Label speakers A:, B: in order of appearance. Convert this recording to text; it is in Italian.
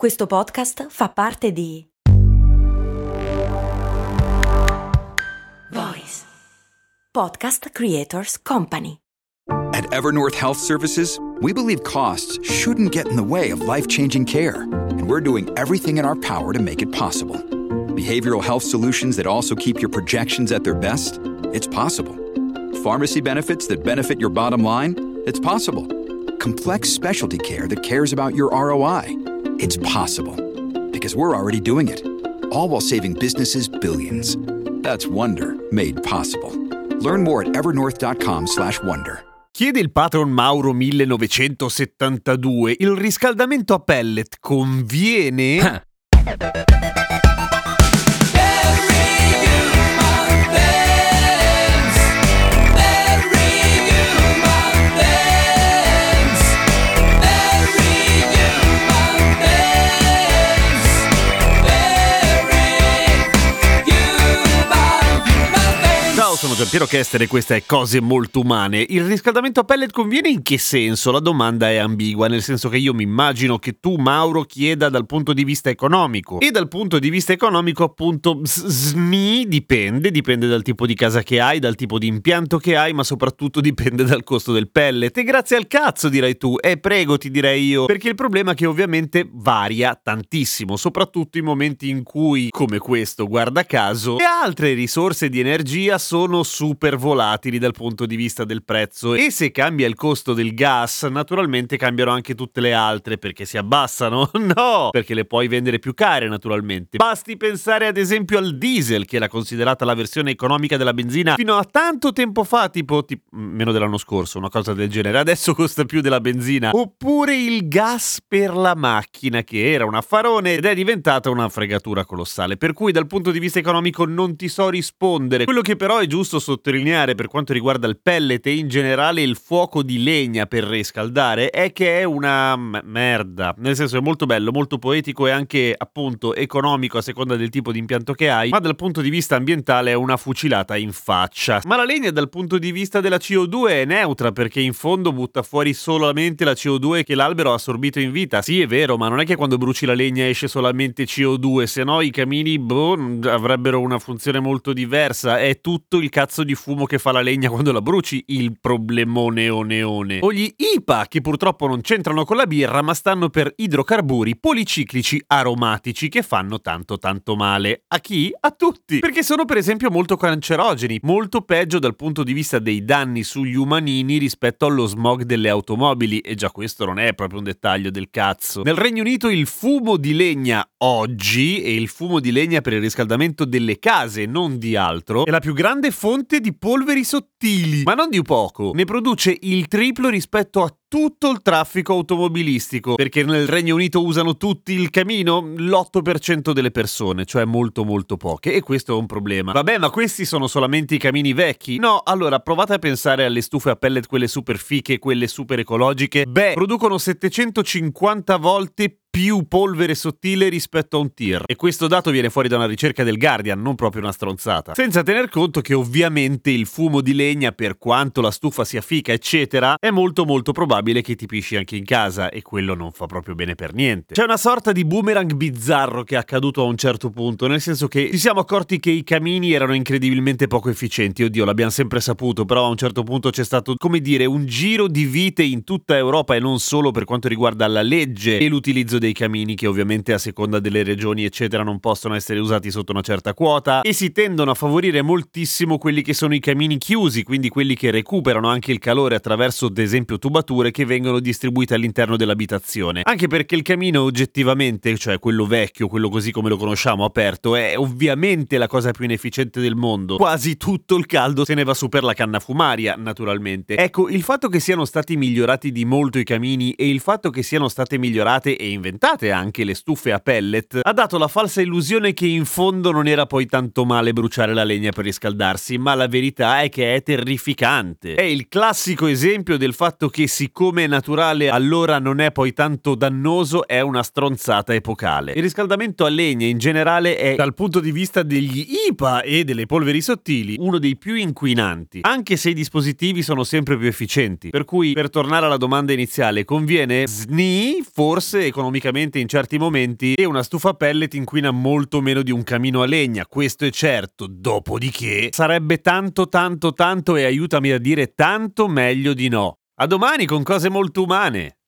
A: Questo podcast fa parte di Voice Podcast Creators Company.
B: At Evernorth Health Services, we believe costs shouldn't get in the way of life-changing care, and we're doing everything in our power to make it possible. Behavioral health solutions that also keep your projections at their best? It's possible. Pharmacy benefits that benefit your bottom line? It's possible. Complex specialty care that cares about your ROI? It's possible. Because we're already doing it. All while saving businesses billions. That's Wonder made possible. Learn more at evernorth.com/wonder.
C: Chiede il patron Mauro 1972, il riscaldamento a pellet conviene? Giampiero Chester e questa è Cose Molto Umane. Il riscaldamento a pellet conviene in che senso? La domanda è ambigua, nel senso che io mi immagino che tu, Mauro, chieda dal punto di vista economico. E dal punto di vista economico, appunto, sni dipende, dipende dal tipo di casa che hai, dal tipo di impianto che hai, ma soprattutto dipende dal costo del pellet. E grazie al cazzo, direi tu. E prego, ti direi io. Perché il problema è che ovviamente varia tantissimo, soprattutto in momenti in cui, come questo, guarda caso, le altre risorse di energia sono super volatili dal punto di vista del prezzo e se cambia il costo del gas, naturalmente cambiano anche tutte le altre perché si abbassano. No, perché le puoi vendere più care naturalmente. Basti pensare ad esempio al diesel, che era considerata la versione economica della benzina fino a tanto tempo fa, tipo, tipo meno dell'anno scorso, una cosa del genere. Adesso costa più della benzina. Oppure il gas per la macchina, che era un affarone ed è diventata una fregatura colossale. Per cui dal punto di vista economico non ti so rispondere. Quello che però è giusto sottolineare per quanto riguarda il pellet e in generale il fuoco di legna per riscaldare è che è una merda. Nel senso è molto bello, molto poetico e anche appunto economico a seconda del tipo di impianto che hai, ma dal punto di vista ambientale è una fucilata in faccia. Ma la legna dal punto di vista della CO2 è neutra perché in fondo butta fuori solamente la CO2 che l'albero ha assorbito in vita. Sì, è vero, ma non è che quando bruci la legna esce solamente CO2, se no i camini boh, avrebbero una funzione molto diversa. È tutto il cazzo di fumo che fa la legna quando la bruci il problemone o neone. O gli IPA che purtroppo non c'entrano con la birra ma stanno per idrocarburi policiclici aromatici che fanno tanto tanto male. A chi? A tutti. Perché sono per esempio molto cancerogeni, molto peggio dal punto di vista dei danni sugli umanini rispetto allo smog delle automobili e già questo non è proprio un dettaglio del cazzo. Nel Regno Unito il fumo di legna oggi e il fumo di legna per il riscaldamento delle case, non di altro, è la più grande fonte di polveri sottili, ma non di poco. Ne produce il triplo rispetto a tutto il traffico automobilistico, perché nel Regno Unito usano tutti il camino, l'8% delle persone, cioè molto molto poche, e questo è un problema. Vabbè, ma questi sono solamente i camini vecchi? No, allora provate a pensare alle stufe a pellet, quelle super fiche, quelle super ecologiche. Beh, producono 750 volte più polvere sottile rispetto a un tir. E questo dato viene fuori da una ricerca del Guardian, non proprio una stronzata. Senza tener conto che ovviamente il fumo di legna, per quanto la stufa sia fica, eccetera, è molto molto probabile che ti pisci anche in casa e quello non fa proprio bene per niente. C'è una sorta di boomerang bizzarro che è accaduto a un certo punto, nel senso che ci siamo accorti che i camini erano incredibilmente poco efficienti. Oddio, l'abbiamo sempre saputo, però a un certo punto c'è stato, come dire, un giro di vite in tutta Europa e non solo per quanto riguarda la legge e l'utilizzo dei camini che ovviamente a seconda delle regioni eccetera non possono essere usati sotto una certa quota e si tendono a favorire moltissimo quelli che sono i camini chiusi, quindi quelli che recuperano anche il calore attraverso ad esempio tubature che vengono distribuite all'interno dell'abitazione. Anche perché il camino oggettivamente, cioè quello vecchio, quello così come lo conosciamo aperto, è ovviamente la cosa più inefficiente del mondo. Quasi tutto il caldo se ne va su per la canna fumaria, naturalmente. Ecco, il fatto che siano stati migliorati di molto i camini e il fatto che siano state migliorate e inventate inventate anche le stufe a pellet, ha dato la falsa illusione che in fondo non era poi tanto male bruciare la legna per riscaldarsi, ma la verità è che è terrificante. È il classico esempio del fatto che siccome è naturale allora non è poi tanto dannoso, è una stronzata epocale. Il riscaldamento a legna in generale è, dal punto di vista degli IPA e delle polveri sottili, uno dei più inquinanti, anche se i dispositivi sono sempre più efficienti. Per cui, per tornare alla domanda iniziale, conviene SNI forse economicamente economicamente in certi momenti e una stufa pellet inquina molto meno di un camino a legna, questo è certo. Dopodiché sarebbe tanto tanto tanto e aiutami a dire tanto meglio di no. A domani con cose molto umane.